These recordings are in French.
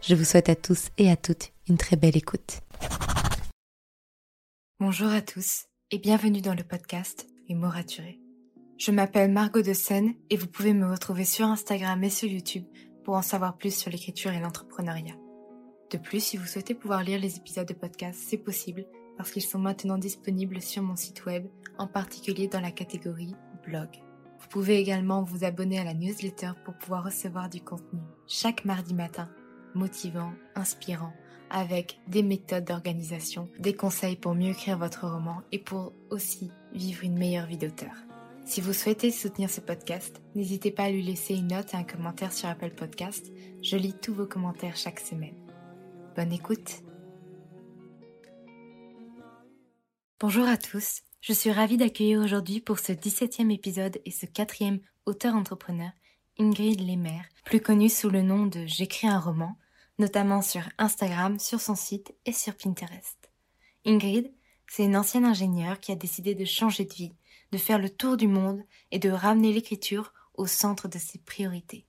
Je vous souhaite à tous et à toutes une très belle écoute. Bonjour à tous et bienvenue dans le podcast Les mots raturés. Je m'appelle Margot de Seine et vous pouvez me retrouver sur Instagram et sur YouTube pour en savoir plus sur l'écriture et l'entrepreneuriat. De plus, si vous souhaitez pouvoir lire les épisodes de podcast, c'est possible parce qu'ils sont maintenant disponibles sur mon site web, en particulier dans la catégorie blog. Vous pouvez également vous abonner à la newsletter pour pouvoir recevoir du contenu chaque mardi matin, motivant, inspirant, avec des méthodes d'organisation, des conseils pour mieux écrire votre roman et pour aussi vivre une meilleure vie d'auteur. Si vous souhaitez soutenir ce podcast, n'hésitez pas à lui laisser une note et un commentaire sur Apple Podcast. Je lis tous vos commentaires chaque semaine. Bonne écoute Bonjour à tous, je suis ravie d'accueillir aujourd'hui pour ce 17e épisode et ce quatrième auteur-entrepreneur Ingrid Lemaire, plus connue sous le nom de J'écris un roman, notamment sur Instagram, sur son site et sur Pinterest. Ingrid, c'est une ancienne ingénieure qui a décidé de changer de vie, de faire le tour du monde et de ramener l'écriture au centre de ses priorités.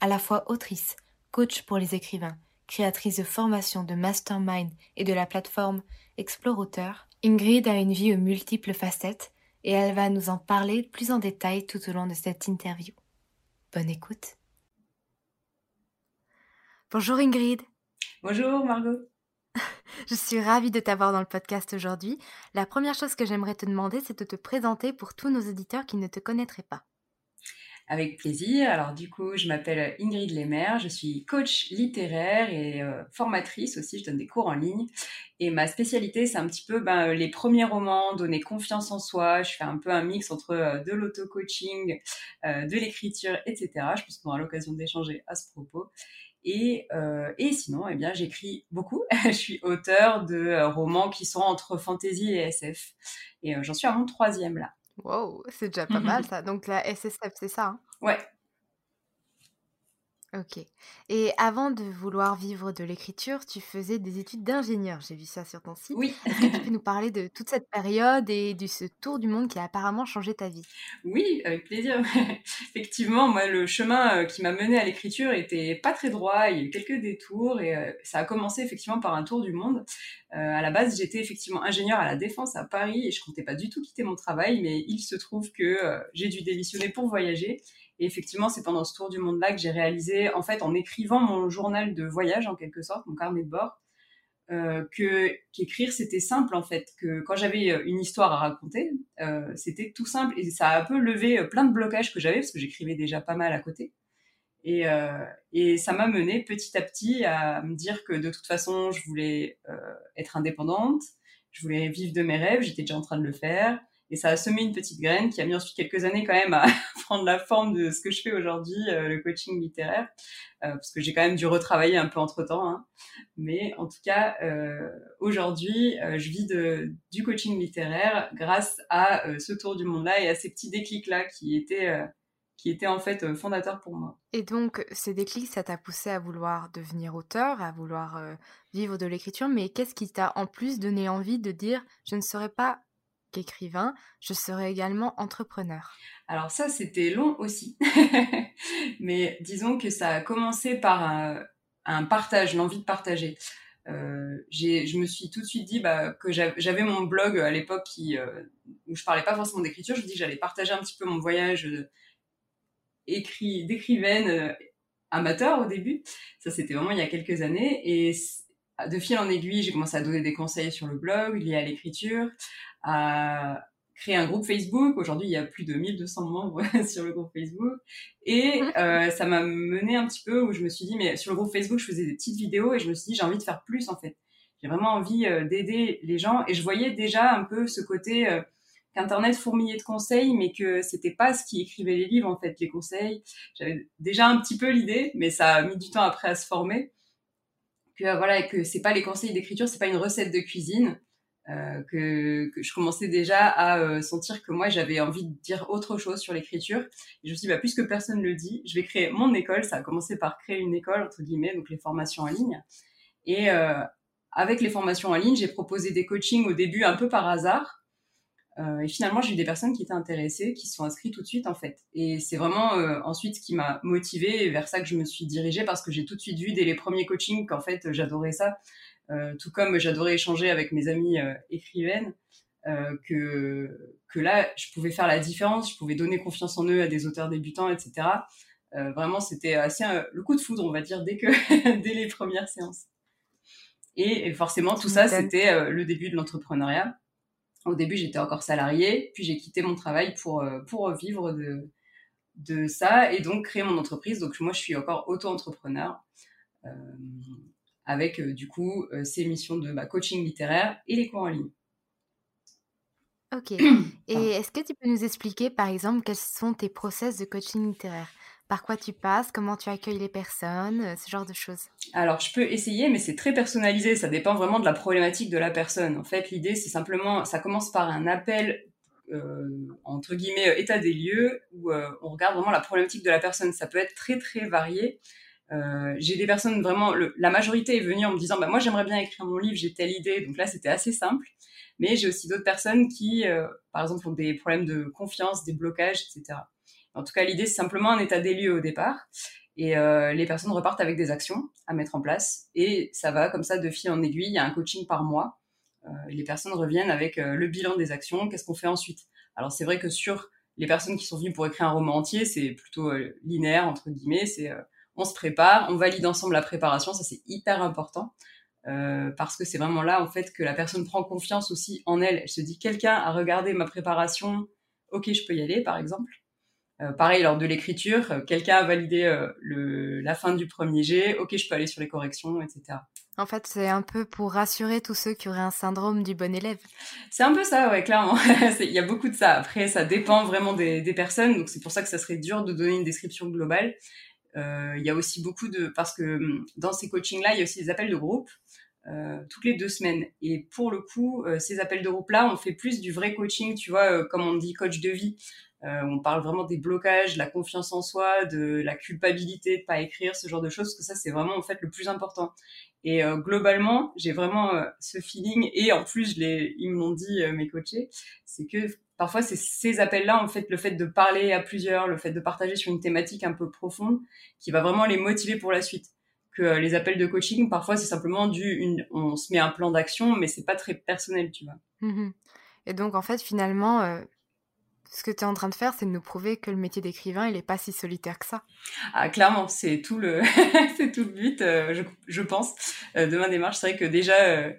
À la fois autrice, coach pour les écrivains, créatrice de formation de mastermind et de la plateforme Explore Auteur, Ingrid a une vie aux multiples facettes et elle va nous en parler plus en détail tout au long de cette interview. Bonne écoute. Bonjour Ingrid. Bonjour Margot. Je suis ravie de t'avoir dans le podcast aujourd'hui. La première chose que j'aimerais te demander, c'est de te présenter pour tous nos auditeurs qui ne te connaîtraient pas. Avec plaisir. Alors du coup, je m'appelle Ingrid Lemaire, je suis coach littéraire et euh, formatrice aussi, je donne des cours en ligne. Et ma spécialité, c'est un petit peu ben, euh, les premiers romans, donner confiance en soi. Je fais un peu un mix entre euh, de l'auto-coaching, de l'écriture, etc. Je pense qu'on aura l'occasion d'échanger à ce propos. Et, et, sinon, eh bien, j'écris beaucoup. je suis auteur de romans qui sont entre fantasy et SF. Et j'en suis à mon troisième là. Wow, c'est déjà pas mal ça. Donc la SSF, c'est ça hein? Ouais. Ok. Et avant de vouloir vivre de l'écriture, tu faisais des études d'ingénieur. J'ai vu ça sur ton site. Oui. Est-ce que tu peux nous parler de toute cette période et de ce tour du monde qui a apparemment changé ta vie? Oui, avec plaisir. Effectivement, moi, le chemin euh, qui m'a mené à l'écriture était pas très droit. Il y a eu quelques détours et euh, ça a commencé effectivement par un tour du monde. Euh, à la base, j'étais effectivement ingénieur à la défense à Paris et je comptais pas du tout quitter mon travail, mais il se trouve que j'ai dû démissionner pour voyager et effectivement, c'est pendant ce tour du monde-là que j'ai réalisé, en fait, en écrivant mon journal de voyage, en quelque sorte, mon carnet de bord, euh, qu'écrire c'était simple en fait que quand j'avais euh, une histoire à raconter euh, c'était tout simple. Et ça a un peu levé plein de blocages que j'avais parce que j'écrivais déjà pas mal à côté. Et, et ça m'a mené petit à petit à me dire que de toute façon je voulais être indépendante je voulais vivre de mes rêves j'étais déjà en train de le faire et ça a semé une petite graine qui a mis ensuite quelques années quand même à prendre la forme de ce que je fais aujourd'hui, euh, le coaching littéraire, euh, parce que j'ai quand même dû retravailler un peu entre-temps. Hein. Mais en tout cas, euh, aujourd'hui, je vis du coaching littéraire grâce à ce tour du monde-là et à ces petits déclics-là qui étaient qui étaient en fait fondateurs pour moi. Et donc, ces déclics, ça t'a poussé à vouloir devenir auteur, à vouloir vivre de l'écriture, mais qu'est-ce qui t'a en plus donné envie de dire je ne serai pas qu'écrivain, je serai également entrepreneur Alors ça, c'était long aussi. Mais disons que ça a commencé par un, un partage, l'envie de partager. Euh, je me suis tout de suite dit bah, que j'avais mon blog à l'époque euh, où je parlais pas forcément d'écriture. Je me dis que j'allais partager un petit peu mon voyage euh, d'écrivaine euh, amateur au début. Ça, c'était vraiment il y a quelques années. Et de fil en aiguille, j'ai commencé à donner des conseils sur le blog liés à l'écriture, à créer un groupe Facebook. Aujourd'hui, il y a plus de 1200 membres sur le groupe Facebook. Et euh, ça m'a mené un petit peu où je me suis dit, mais sur le groupe Facebook, je faisais des petites vidéos et je me suis dit, j'ai envie de faire plus en fait. J'ai vraiment envie euh, d'aider les gens. Et je voyais déjà un peu ce côté euh, qu'Internet fourmillait de conseils, mais que c'était pas ce qui écrivait les livres en fait, les conseils. J'avais déjà un petit peu l'idée, mais ça a mis du temps après à se former que voilà que c'est pas les conseils d'écriture, c'est pas une recette de cuisine. Euh, que, je commençais déjà à euh, sentir que moi j'avais envie de dire autre chose sur l'écriture. Je me suis dit, bah, puisque personne le dit, je vais créer mon école. Ça a commencé par créer une école, entre guillemets, donc les formations en ligne. Et euh, avec les formations en ligne, j'ai proposé des coachings au début un peu par hasard. Et finalement, j'ai eu des personnes qui étaient intéressées, qui se sont inscrites tout de suite en fait. Et c'est vraiment ensuite ce qui m'a motivée et vers ça que je me suis dirigée parce que j'ai tout de suite vu dès les premiers coachings qu'en fait j'adorais ça. Euh, tout comme j'adorais échanger avec mes amies écrivaines, que, que là je pouvais faire la différence, je pouvais donner confiance en eux à des auteurs débutants, etc. vraiment, c'était assez le coup de foudre, on va dire, dès, que, dès les premières séances. Et, forcément, tout ça, c'était le début de l'entrepreneuriat. Au début, j'étais encore salariée, puis j'ai quitté mon travail pour, euh, pour vivre de, de ça et donc créer mon entreprise. Donc moi, je suis encore auto-entrepreneur euh, avec euh, du coup ces missions de bah, coaching littéraire et les cours en ligne. Ok. Et est-ce que tu peux nous expliquer, par exemple, quels sont tes process de coaching littéraire? Par quoi tu passes, comment tu accueilles les personnes, euh, ce genre de choses Alors, je peux essayer, mais c'est très personnalisé. Ça dépend vraiment de la problématique de la personne. En fait, l'idée, c'est simplement, ça commence par un appel, euh, entre guillemets, euh, état des lieux, où on regarde vraiment la problématique de la personne. Ça peut être très, très varié. J'ai des personnes vraiment, la majorité est venue en me disant, bah, moi, j'aimerais bien écrire mon livre, j'ai telle idée. Donc là, c'était assez simple. Mais j'ai aussi d'autres personnes qui, par exemple, ont des problèmes de confiance, des blocages, etc. En tout cas, l'idée, c'est simplement un état des lieux au départ. Et euh, les personnes repartent avec des actions à mettre en place. Et ça va comme ça de fil en aiguille. Il y a un coaching par mois. Euh, les personnes reviennent avec euh, le bilan des actions. Qu'est-ce qu'on fait ensuite? Alors c'est vrai que sur les personnes qui sont venues pour écrire un roman entier, c'est plutôt linéaire entre guillemets. C'est on se prépare, on valide ensemble la préparation. Ça c'est hyper important. parce que c'est vraiment là en fait que la personne prend confiance aussi en elle. Elle se dit quelqu'un a regardé ma préparation, ok je peux y aller par exemple. Euh, pareil, lors de l'écriture, euh, quelqu'un a validé euh, le, la fin du premier jet, ok, je peux aller sur les corrections, etc. En fait, c'est un peu pour rassurer tous ceux qui auraient un syndrome du bon élève. C'est un peu ça, ouais, clairement. Il y a beaucoup de ça. Après, ça dépend vraiment des, des personnes, donc c'est pour ça que ça serait dur de donner une description globale. Euh, il y a aussi beaucoup de... Parce que hum, dans ces coachings-là, il y a aussi des appels de groupe. Euh, toutes les deux semaines. Et pour le coup, ces appels de groupe-là, on fait plus du vrai coaching, tu vois, comme on dit coach de vie. Euh, on parle vraiment des blocages, de la confiance en soi, de la culpabilité de pas écrire, ce genre de choses, parce que ça c'est vraiment en fait le plus important. Et euh, globalement, j'ai vraiment euh, ce feeling et en plus je ils me l'ont dit mes coachés, c'est que parfois c'est ces appels-là en fait le fait de parler à plusieurs, le fait de partager sur une thématique un peu profonde, qui va vraiment les motiver pour la suite. Que les appels de coaching, parfois c'est simplement du, une, on se met un plan d'action, mais c'est pas très personnel, tu vois. Mmh et donc en fait finalement ce que tu es en train de faire, c'est de nous prouver que le métier d'écrivain, il n'est pas si solitaire que ça. Ah, clairement, c'est tout le, c'est tout le but, euh, je, je, pense, euh, de ma démarche. C'est vrai que déjà, euh,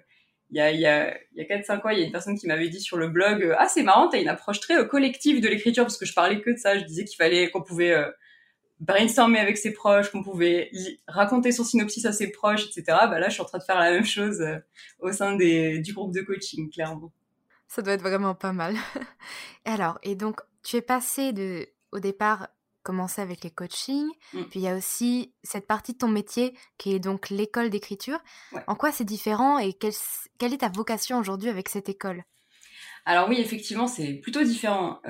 il y a, y a, y a 4-5 ans, il y a une personne qui m'avait dit sur le blog Ah, c'est marrant, tu as une approche très collective de l'écriture, parce que je parlais que de ça. Je disais qu'il fallait, qu'on pouvait brainstormer avec ses proches, qu'on pouvait raconter son synopsis à ses proches, etc. Bah là, je suis en train de faire la même chose au sein des, du groupe de coaching, clairement. Ça doit être vraiment pas mal. Alors, et donc, tu es passé de, au départ, commencer avec les coachings, mmh. puis il y a aussi cette partie de ton métier qui est donc l'école d'écriture. En quoi c'est différent et quelle, quelle, est ta vocation aujourd'hui avec cette école? Alors oui, effectivement, c'est plutôt différent.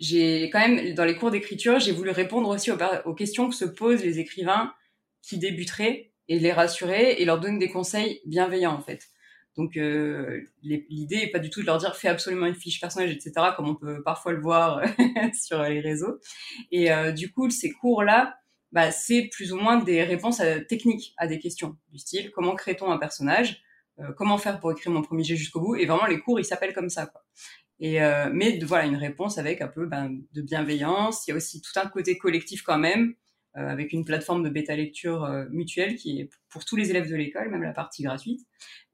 j'ai quand même, dans les cours d'écriture, j'ai voulu répondre aussi aux, aux, questions que se posent les écrivains qui débuteraient et les rassurer et leur donner des conseils bienveillants en fait. Donc euh, l'idée est pas du tout de leur dire fais absolument une fiche personnage, etc. Comme on peut parfois le voir sur les réseaux. Et euh, du coup, ces cours-là, bah, c'est plus ou moins des réponses euh, techniques à des questions du style comment crée-t-on un personnage, comment faire pour écrire mon premier jet jusqu'au bout. Et vraiment, les cours, ils s'appellent comme ça. Et mais voilà une réponse avec un peu ben, de bienveillance. Il y a aussi tout un côté collectif quand même. Avec une plateforme de bêta lecture mutuelle qui est pour tous les élèves de l'école, même la partie gratuite.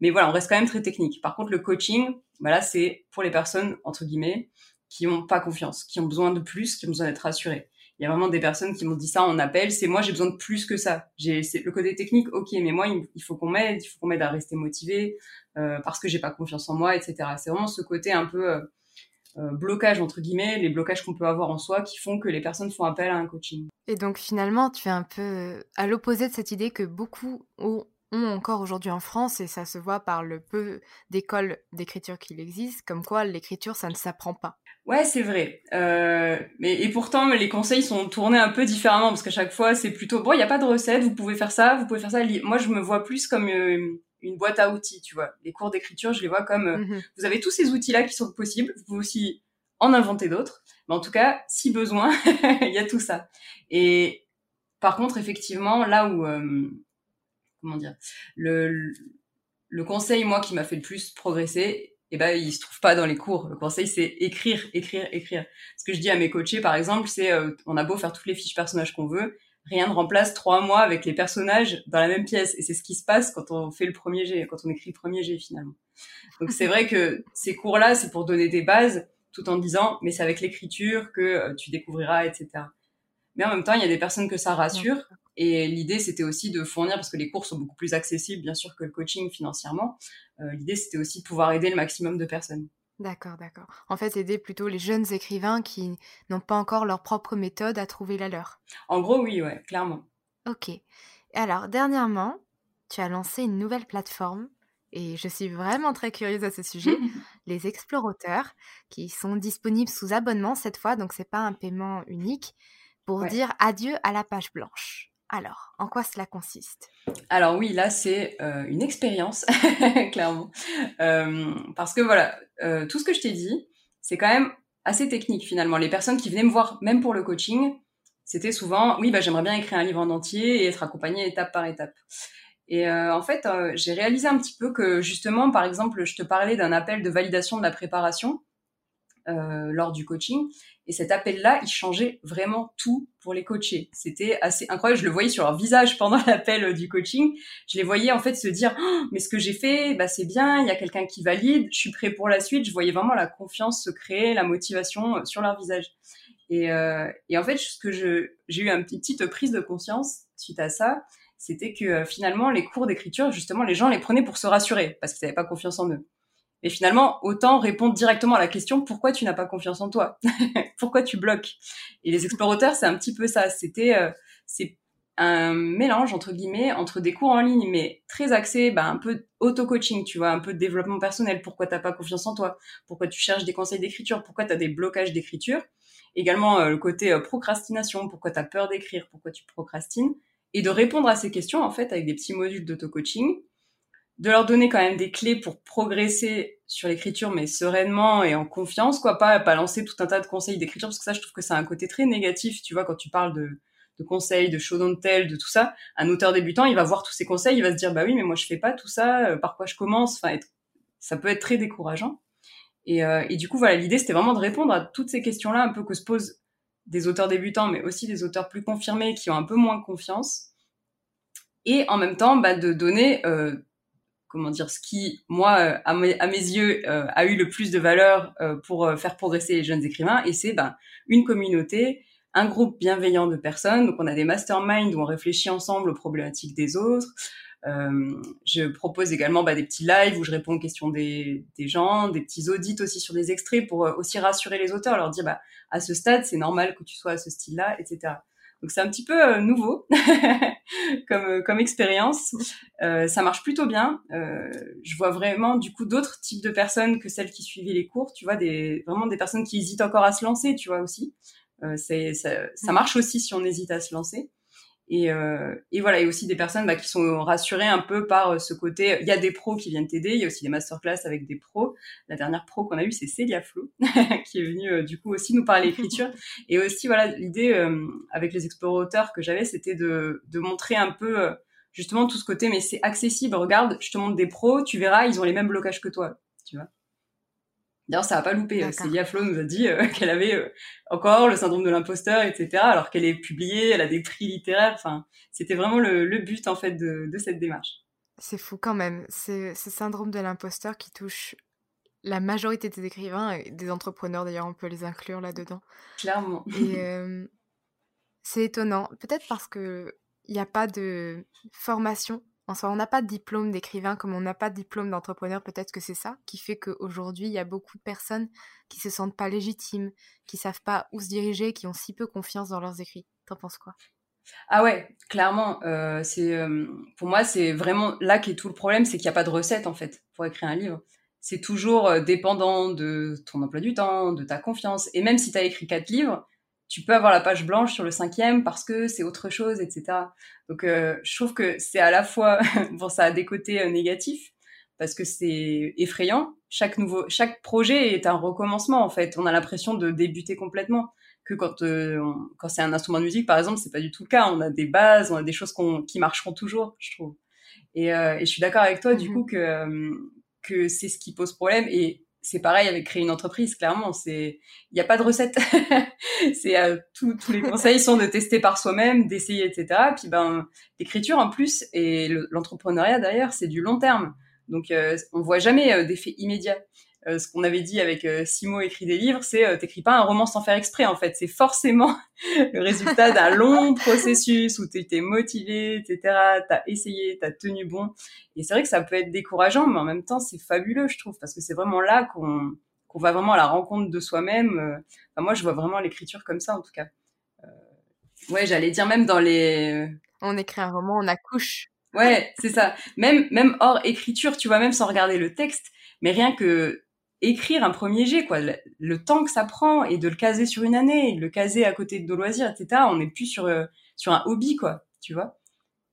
Mais voilà, on reste quand même très technique. Par contre, le coaching, voilà, c'est pour les personnes, entre guillemets, qui n'ont pas confiance, qui ont besoin de plus, qui ont besoin d'être rassurées. Il y a vraiment des personnes qui m'ont dit ça en appel, c'est moi j'ai besoin de plus que ça. J'ai le côté technique, ok, mais moi il faut qu'on m'aide, il faut qu'on m'aide à rester motivé euh, parce que j'ai pas confiance en moi, etc. C'est vraiment ce côté un peu euh, blocages entre guillemets, les blocages qu'on peut avoir en soi qui font que les personnes font appel à un coaching. Et donc finalement, tu es un peu à l'opposé de cette idée que beaucoup ont encore aujourd'hui en France, et ça se voit par le peu d'écoles d'écriture qu'il existe, comme quoi l'écriture, ça ne s'apprend pas. Ouais, c'est vrai. Euh, mais et pourtant, les conseils sont tournés un peu différemment parce qu'à chaque fois, c'est plutôt bon. Il n'y a pas de recette. Vous pouvez faire ça. Vous pouvez faire ça. Moi, je me vois plus comme euh, une boîte à outils. Tu vois, les cours d'écriture, je les vois comme euh, mmh vous avez tous ces outils-là qui sont possibles. Vous pouvez aussi en inventer d'autres. Mais en tout cas, si besoin, il y a tout ça. Et par contre, effectivement, là où comment dire, le, le conseil moi qui m'a fait le plus progresser, eh ben il se trouve pas dans les cours. Le conseil c'est écrire, écrire, écrire. Ce que je dis à mes coachés par exemple, c'est euh, on a beau faire toutes les fiches personnages qu'on veut, rien ne remplace trois mois avec les personnages dans la même pièce. Et c'est ce qui se passe quand on fait le premier jet, quand on écrit le premier jet finalement. Donc c'est vrai que ces cours-là, c'est pour donner des bases, tout en disant, mais c'est avec l'écriture que euh, tu découvriras, etc. Mais en même temps, il y a des personnes que ça rassure. Et l'idée, c'était aussi de fournir, parce que les cours sont beaucoup plus accessibles, bien sûr, que le coaching financièrement. Euh, l'idée, c'était aussi de pouvoir aider le maximum de personnes. D'accord, d'accord. En fait, aider plutôt les jeunes écrivains qui n'ont pas encore leur propre méthode à trouver la leur. En gros, oui, ouais, clairement. Ok. Alors, dernièrement, tu as lancé une nouvelle plateforme et je suis vraiment très curieuse à ce sujet, les explorateurs, qui sont disponibles sous abonnement cette fois, donc c'est pas un paiement unique, pour dire adieu à la page blanche. Alors, en quoi cela consiste? Alors oui, là c'est euh, une expérience, clairement. Euh, parce que voilà, euh, tout ce que je t'ai dit, c'est quand même assez technique finalement. Les personnes qui venaient me voir, même pour le coaching, c'était souvent, oui, bah, j'aimerais bien écrire un livre en entier et être accompagné étape par étape. Et en fait, j'ai réalisé un petit peu que justement, par exemple, je te parlais d'un appel de validation de la préparation. Euh, lors du coaching. Et cet appel-là, il changeait vraiment tout pour les coachés. C'était assez incroyable. Je le voyais sur leur visage pendant l'appel du coaching. Je les voyais en fait se dire oh, mais ce que j'ai fait, bah c'est bien. Il y a quelqu'un qui valide. Je suis prêt pour la suite. Je voyais vraiment la confiance se créer, la motivation euh, sur leur visage. Et, euh, et en fait, ce que je j'ai eu une petite prise de conscience suite à ça, c'était que finalement les cours d'écriture, justement, les gens les prenaient pour se rassurer parce qu'ils n'avaient pas confiance en eux. Et finalement, autant répondre directement à la question pourquoi tu n'as pas confiance en toi? Pourquoi tu bloques? Et les explorateurs, c'est un petit peu ça. C'était euh, c'est un mélange entre guillemets entre des cours en ligne mais très axés bah, un peu auto-coaching, tu vois, un peu de développement personnel, pourquoi t'as pas confiance en toi, pourquoi tu cherches des conseils d'écriture, pourquoi tu as des blocages d'écriture, également euh, le côté euh, procrastination, pourquoi tu as peur d'écrire, pourquoi tu procrastines? Et de répondre à ces questions en fait avec des petits modules d'auto-coaching de leur donner quand même des clés pour progresser sur l'écriture, mais sereinement et en confiance, quoi, pas, pas lancer tout un tas de conseils d'écriture, parce que ça, je trouve que c'est un côté très négatif, tu vois, quand tu parles de, de conseils, de show don't tell, de tout ça. Un auteur débutant, il va voir tous ces conseils, il va se dire, bah oui, mais moi, je fais pas tout ça, euh, par quoi je commence, enfin, ça peut être très décourageant. Et, euh, et du coup, voilà, l'idée, c'était vraiment de répondre à toutes ces questions-là, un peu que se posent des auteurs débutants, mais aussi des auteurs plus confirmés qui ont un peu moins confiance. Et en même temps, bah, de donner euh, comment dire, ce qui, moi, euh, à mes, yeux, euh, a eu le plus de valeur euh, pour faire progresser les jeunes écrivains, et c'est ben, une communauté, un groupe bienveillant de personnes. Donc, on a des masterminds où on réfléchit ensemble aux problématiques des autres. je propose également bah, des petits lives où je réponds aux questions des, des, gens, des petits audits aussi sur des extraits pour aussi rassurer les auteurs, leur dire bah, à ce stade, c'est normal que tu sois à ce style-là, etc. Donc c'est un petit peu euh, nouveau comme, euh, comme expérience. Euh, ça marche plutôt bien. Euh, je vois vraiment du coup d'autres types de personnes que celles qui suivaient les cours. Tu vois, des, vraiment des personnes qui hésitent encore à se lancer, tu vois aussi. Euh, c'est, ça, ça, mm. marche aussi si on hésite à se lancer. Et, euh, et, voilà, il y a aussi des personnes bah, qui sont rassurées un peu par euh, ce côté. Il y a des pros qui viennent t'aider, il y a aussi des masterclass avec des pros. La dernière pro qu'on a eue, c'est Célia Flo, qui est venue euh, du coup aussi nous parler écriture. Et aussi, voilà, l'idée euh, avec les explorateurs que j'avais, c'était de, de, montrer un peu justement tout ce côté, mais c'est accessible. Regarde, je te montre des pros, tu verras, ils ont les mêmes blocages que toi, tu vois. D'ailleurs, ça a pas loupé. Célia Flo nous a dit euh, qu'elle avait euh, encore le syndrome de l'imposteur, etc. Alors qu'elle est publiée, elle a des prix littéraires. Enfin, c'était vraiment le, le, but en fait de, de cette démarche. C'est fou quand même. C'est ce syndrome de l'imposteur qui touche la majorité des écrivains et des entrepreneurs. D'ailleurs, on peut les inclure là-dedans. Clairement. Et euh, c'est étonnant. Peut-être parce que il n'y a pas de formation En soi, on n'a pas de diplôme d'écrivain comme on n'a pas de diplôme d'entrepreneur. Peut-être que c'est ça qui fait qu'aujourd'hui, il y a beaucoup de personnes qui se sentent pas légitimes, qui savent pas où se diriger, qui ont si peu confiance dans leurs écrits. T'en penses quoi? Ah ouais, clairement, euh, c'est euh, pour moi c'est vraiment là qui est tout le problème, c'est qu'il n'y a pas de recette en fait pour écrire un livre. C'est toujours euh, dépendant de ton emploi du temps, de ta confiance. Et même si tu as écrit quatre livres, tu peux avoir la page blanche sur le cinquième parce que c'est autre chose, etc. Donc je trouve que c'est à la fois, bon ça a des côtés négatifs parce que c'est effrayant. Chaque nouveau, chaque projet est un recommencement en fait. On a l'impression de débuter complètement que quand euh, quand c'est un instrument de musique par exemple c'est pas du tout le cas on a des bases on a des choses qui marcheront toujours je trouve et, euh, et je suis d'accord avec toi du mhm. coup que euh, que c'est ce qui pose problème et c'est pareil avec créer une entreprise clairement c'est il n'y a pas de recette. C'est tous les conseils sont de tester par soi-même d'essayer etc puis ben l'écriture en plus et l'entrepreneuriat d'ailleurs c'est du long terme. Donc on voit jamais d'effet immédiat euh, ce qu'on avait dit avec euh, Simo écrit des livres, c'est euh, t'écris pas un roman sans faire exprès en fait, c'est forcément le résultat d'un long processus où étais motivé, etc. T'as essayé, t'as tenu bon, et c'est vrai que ça peut être décourageant, mais en même temps c'est fabuleux je trouve parce que c'est vraiment là qu'on qu'on va vraiment à la rencontre de soi-même. Enfin, moi je vois vraiment l'écriture comme ça en tout cas. ouais, j'allais dire même dans les. On écrit un roman, on accouche. Ouais, c'est ça. Même même hors écriture, tu vois, même sans regarder le texte, mais rien que écrire un premier jet, quoi. Le, temps que ça prend et de le caser sur une année, le caser à côté de nos loisirs, etc. On n'est plus sur, euh, sur un hobby, quoi. Tu vois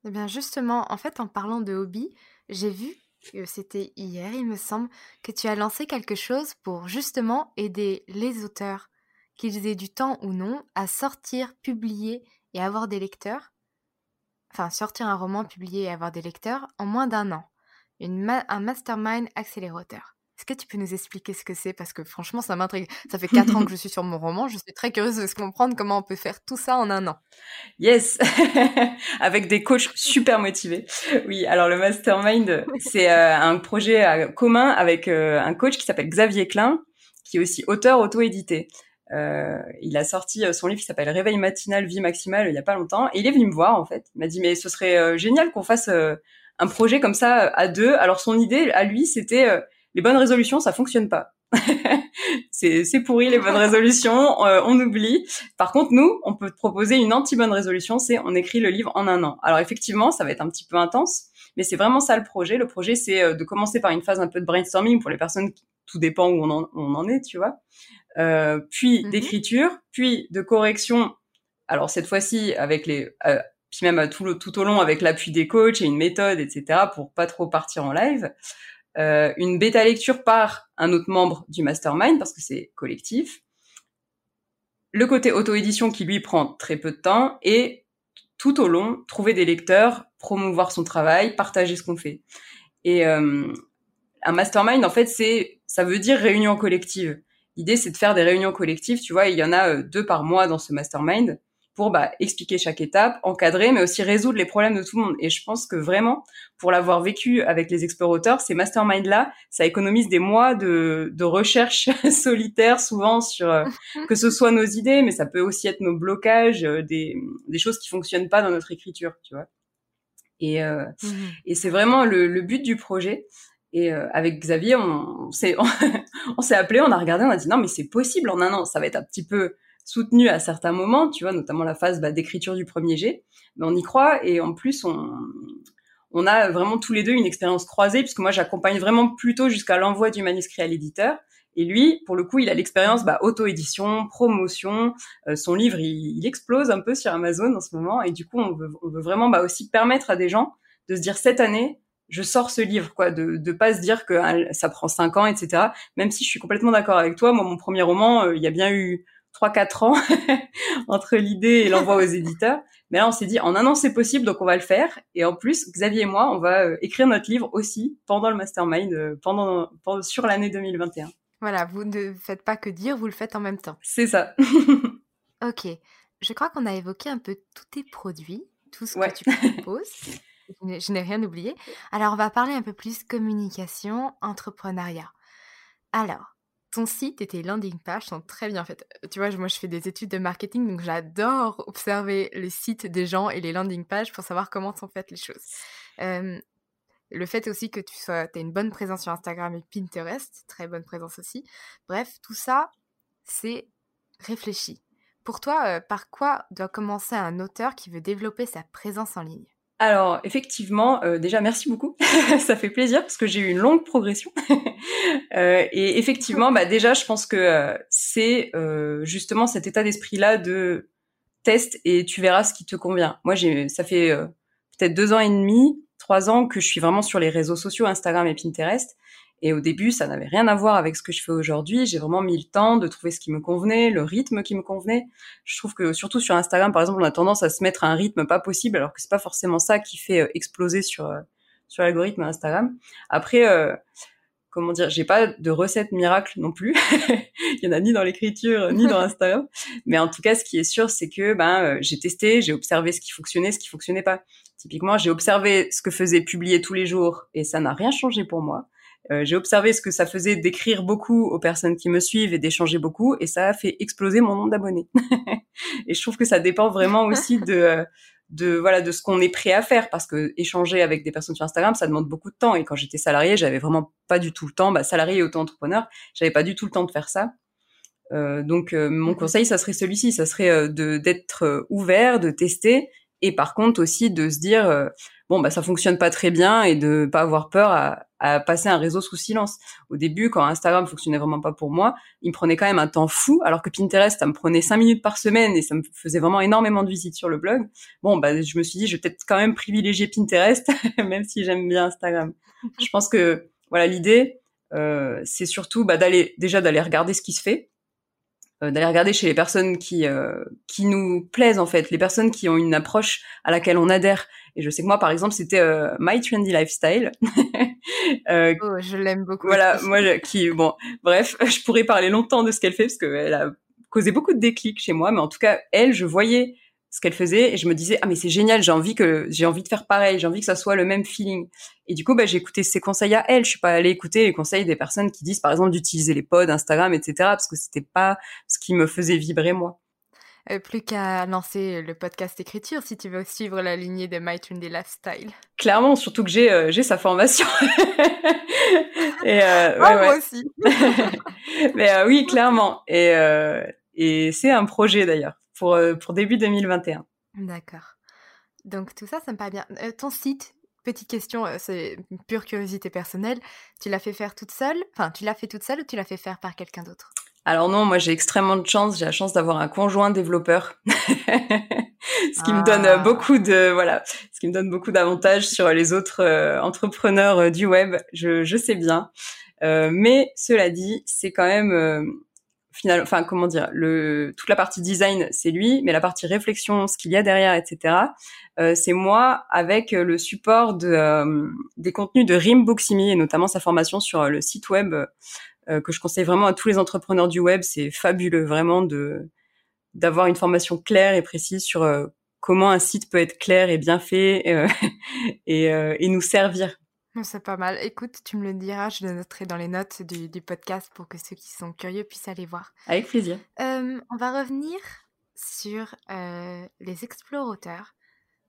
Eh bien, justement, en fait, en parlant de hobby, j'ai vu que c'était hier, il me semble, que tu as lancé quelque chose pour justement aider les auteurs, qu'ils aient du temps ou non, à sortir, publier et avoir des lecteurs. Enfin, sortir un roman, publier et avoir des lecteurs en moins d'un an. Un mastermind accélérateur. Est-ce que tu peux nous expliquer ce que c'est? Parce que franchement, ça m'intrigue. Ça fait quatre ans que je suis sur mon roman. Je suis très curieuse de comprendre comment on peut faire tout ça en un an. Yes Avec des coachs super motivés. Oui, alors le Mastermind, c'est euh, un projet euh, commun avec euh, un coach qui s'appelle Xavier Klein, qui est aussi auteur auto-édité. il a sorti son livre qui s'appelle Réveil matinal, vie maximale il y a pas longtemps. Et il est venu me voir, en fait. Il m'a dit, mais ce serait génial qu'on fasse un projet comme ça à deux. Alors son idée, à lui, c'était les bonnes résolutions, ça fonctionne pas. c'est pourri les bonnes résolutions, euh, on oublie. Par contre, nous, on peut te proposer une anti-bonne résolution, c'est on écrit le livre en un an. Alors effectivement, ça va être un petit peu intense, mais c'est vraiment ça le projet. Le projet, c'est euh, de commencer par une phase un peu de brainstorming pour les personnes, qui, tout dépend où on en, on en est, tu vois. Euh, puis mhm. d'écriture, puis de correction. Alors cette fois-ci avec les, euh, puis même tout, tout au long avec l'appui des coachs et une méthode, etc. pour pas trop partir en live euh, une bêta lecture par un autre membre du mastermind parce que c'est collectif, le côté auto-édition qui lui prend très peu de temps et tout au long trouver des lecteurs, promouvoir son travail, partager ce qu'on fait. Et euh, un mastermind en fait c'est ça veut dire réunion collective. L'idée c'est de faire des réunions collectives, tu vois, il y en a euh, deux par mois dans ce mastermind pour bah, expliquer chaque étape, encadrer, mais aussi résoudre les problèmes de tout le monde. Et je pense que vraiment, pour l'avoir vécu avec les explorateurs, ces masterminds-là, ça économise des mois de, de recherche solitaire, souvent sur euh, que ce soit nos idées, mais ça peut aussi être nos blocages, euh, des, des choses qui fonctionnent pas dans notre écriture, tu vois. Et, euh, mmh et c'est vraiment le, le, but du projet. Et avec Xavier, on, on s'est on s'est appelé, on a regardé, on a dit non mais c'est possible en un an. Ça va être un petit peu soutenu à certains moments, tu vois, notamment la phase bah, d'écriture du premier jet. Mais on y croit et en plus, on, on a vraiment tous les deux une expérience croisée puisque moi, j'accompagne vraiment plutôt jusqu'à l'envoi du manuscrit à l'éditeur. Et lui, pour le coup, il a l'expérience bah, auto-édition, promotion. Euh, son livre, il, explose un peu sur Amazon en ce moment. Et du coup, on veut, on veut vraiment bah, aussi permettre à des gens de se dire cette année, je sors ce livre, quoi, de de pas se dire que ah, ça prend cinq ans, etc. Même si je suis complètement d'accord avec toi, moi, mon premier roman, euh, il y a bien eu 3-4 ans entre l'idée et l'envoi aux éditeurs. Mais là, on s'est dit, en un an, c'est possible, donc on va le faire. Et en plus, Xavier et moi, on va euh, écrire notre livre aussi pendant le mastermind, euh, pendant, pendant sur l'année 2021. Voilà, vous ne faites pas que dire, vous le faites en même temps. C'est ça. ok. Je crois qu'on a évoqué un peu tous tes produits, tout ce que tu proposes. Je n'ai rien oublié. Alors, on va parler un peu plus communication, entrepreneuriat. Alors, ton site et tes landing pages sont très bien faites. Tu vois, moi je fais des études de marketing, donc j'adore observer les sites des gens et les landing pages pour savoir comment sont faites les choses. le fait aussi que tu sois, aies une bonne présence sur Instagram et Pinterest, très bonne présence aussi. Bref, tout ça, c'est réfléchi. Pour toi, par quoi doit commencer un auteur qui veut développer sa présence en ligne? Alors effectivement, euh, déjà merci beaucoup, ça fait plaisir parce que j'ai eu une longue progression. euh, et effectivement, bah déjà je pense que euh, c'est justement cet état d'esprit-là de test et tu verras ce qui te convient. Moi ça fait peut-être deux ans et demi, trois ans que je suis vraiment sur les réseaux sociaux, Instagram et Pinterest. Et au début, ça n'avait rien à voir avec ce que je fais aujourd'hui. J'ai vraiment mis le temps de trouver ce qui me convenait, le rythme qui me convenait. Je trouve que surtout sur Instagram, par exemple, on a tendance à se mettre à un rythme pas possible, alors que c'est pas forcément ça qui fait euh, exploser sur euh, sur l'algorithme Instagram. Après, euh, comment dire, j'ai pas de recette miracle non plus. Il y en a ni dans l'écriture ni dans Instagram. Mais en tout cas, ce qui est sûr, c'est que ben j'ai testé, j'ai observé ce qui fonctionnait, ce qui fonctionnait pas. Typiquement, j'ai observé ce que faisait publier tous les jours et ça n'a rien changé pour moi. Euh, j'ai observé ce que ça faisait d'écrire beaucoup aux personnes qui me suivent et d'échanger beaucoup, et ça a fait exploser mon nombre d'abonnés. et je trouve que ça dépend vraiment aussi de euh, de voilà de ce qu'on est prêt à faire parce que échanger avec des personnes sur Instagram ça demande beaucoup de temps et quand j'étais salarié j'avais vraiment pas du tout le temps. Bah salarié et auto-entrepreneur j'avais pas du tout le temps de faire ça. Euh, donc mon mmh conseil ça serait celui-ci ça serait de d'être ouvert de tester et par contre aussi de se dire bon bah ça fonctionne pas très bien et de pas avoir peur à, passer un réseau sous silence. Au début, quand Instagram fonctionnait vraiment pas pour moi, il me prenait quand même un temps fou, alors que Pinterest, ça me prenait cinq minutes par semaine et ça me faisait vraiment énormément de visites sur le blog. Bon, bah, je me suis dit, je vais peut-être quand même privilégier Pinterest, même si j'aime bien Instagram. je pense que, voilà, l'idée, euh, c'est surtout bah, d'aller déjà d'aller regarder ce qui se fait, euh, d'aller regarder chez les personnes qui euh, qui nous plaisent en fait, les personnes qui ont une approche à laquelle on adhère. Et je sais que moi, par exemple, c'était euh, My Trendy Lifestyle. euh, oh, je l'aime beaucoup. Voilà, moi, qui, bon, bref, je pourrais parler longtemps de ce qu'elle fait parce qu'elle a causé beaucoup de déclics chez moi, mais en tout cas, elle, je voyais ce qu'elle faisait et je me disais ah mais c'est génial j'ai envie que j'ai envie de faire pareil j'ai envie que ça soit le même feeling et du coup bah, j'ai écouté ses conseils à elle je suis pas allée écouter les conseils des personnes qui disent par exemple d'utiliser les pods Instagram etc parce que c'était pas ce qui me faisait vibrer moi euh, plus qu'à lancer le podcast écriture si tu veux suivre la lignée de My Lifestyle. Clairement, surtout que j'ai euh, j'ai sa formation. et euh, ouais, moi aussi. Mais euh, oui, clairement. Et euh, et c'est un projet d'ailleurs pour, euh, pour début 2021. D'accord. Donc tout ça, ça me paraît bien. Euh, ton site, petite question, euh, c'est pure curiosité personnelle. Tu l'as fait faire toute seule? Enfin, tu l'as fait toute seule ou tu l'as fait faire par quelqu'un d'autre? Alors non, moi j'ai extrêmement de chance. J'ai la chance d'avoir un conjoint développeur. ce qui me donne ah. beaucoup de voilà, ce qui me donne beaucoup d'avantages sur les autres entrepreneurs du web. Je, je sais bien, euh, mais cela dit, c'est quand même final, enfin comment dire, le toute la partie design c'est lui, mais la partie réflexion, ce qu'il y a derrière, etc. Euh, c'est moi avec le support de euh, des contenus de Rim Boximi et notamment sa formation sur le site web euh, que je conseille vraiment à tous les entrepreneurs du web. C'est fabuleux vraiment de d'avoir une formation claire et précise sur euh, comment un site peut être clair et bien fait euh, et, et nous servir c'est pas mal. Écoute, tu me le diras, je le noterai dans les notes du, du podcast pour que ceux qui sont curieux puissent aller voir. Avec plaisir. Euh, on va revenir sur euh, les explorateurs.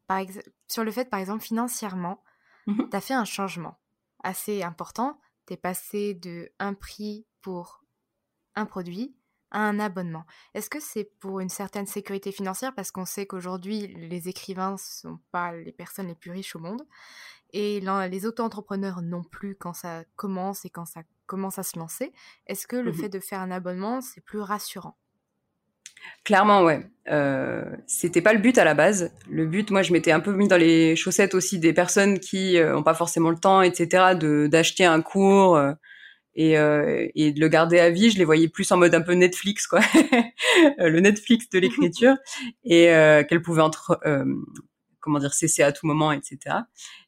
Par sur le fait, par exemple, financièrement, mmh tu as fait un changement assez important. Tu es passé de un prix pour un produit à un abonnement. Est-ce que c'est pour une certaine sécurité financière? Parce qu'on sait qu'aujourd'hui les écrivains sont pas les personnes les plus riches au monde et les auto-entrepreneurs non plus quand ça commence et quand ça commence à se lancer. Est-ce que le mmh fait de faire un abonnement, c'est plus rassurant? Clairement, ouais. Euh, c'était pas le but à la base. Le but, moi, je m'étais un peu mis dans les chaussettes aussi des personnes qui euh, ont pas forcément le temps, etc., de d'acheter un cours euh, et, euh, et de le garder à vie. Je les voyais plus en mode un peu Netflix, quoi, le Netflix de l'écriture, et euh, qu'elles pouvaient entre comment dire cesser à tout moment, etc.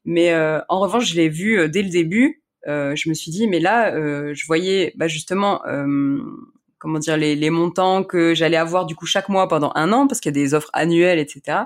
Mais euh, en revanche, je l'ai vu euh, dès le début. Euh, je me suis dit, mais là, je voyais bah, justement comment dire les, les montants que j'allais avoir du coup chaque mois pendant un an parce qu'il y a des offres annuelles, etc.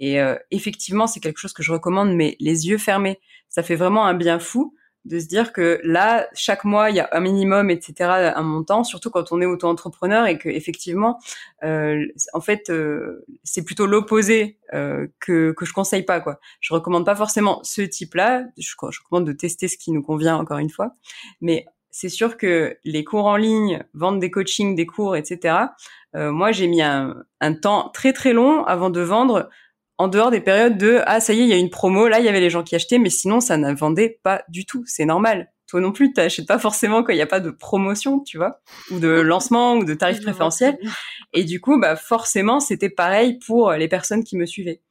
Et effectivement, c'est quelque chose que je recommande, mais les yeux fermés. Ça fait vraiment un bien fou de se dire que là, chaque mois, il y a un minimum, etc., un montant, surtout quand on est auto-entrepreneur et que effectivement, euh, en fait, euh, c'est plutôt l'opposé euh, que que je conseille pas quoi. Je recommande pas forcément ce type-là. Je, je recommande de tester ce qui nous convient encore une fois, mais c'est sûr que les cours en ligne, vendre des coachings, des cours, etc. Euh, moi, j'ai mis un, un temps très très long avant de vendre en dehors des périodes de ah ça y est il y a une promo là il y avait les gens qui achetaient mais sinon ça ne vendait pas du tout. C'est normal. Toi non plus t'achètes pas forcément quand il n'y a pas de promotion tu vois ou de lancement ou de tarif préférentiel et du coup bah forcément c'était pareil pour les personnes qui me suivaient.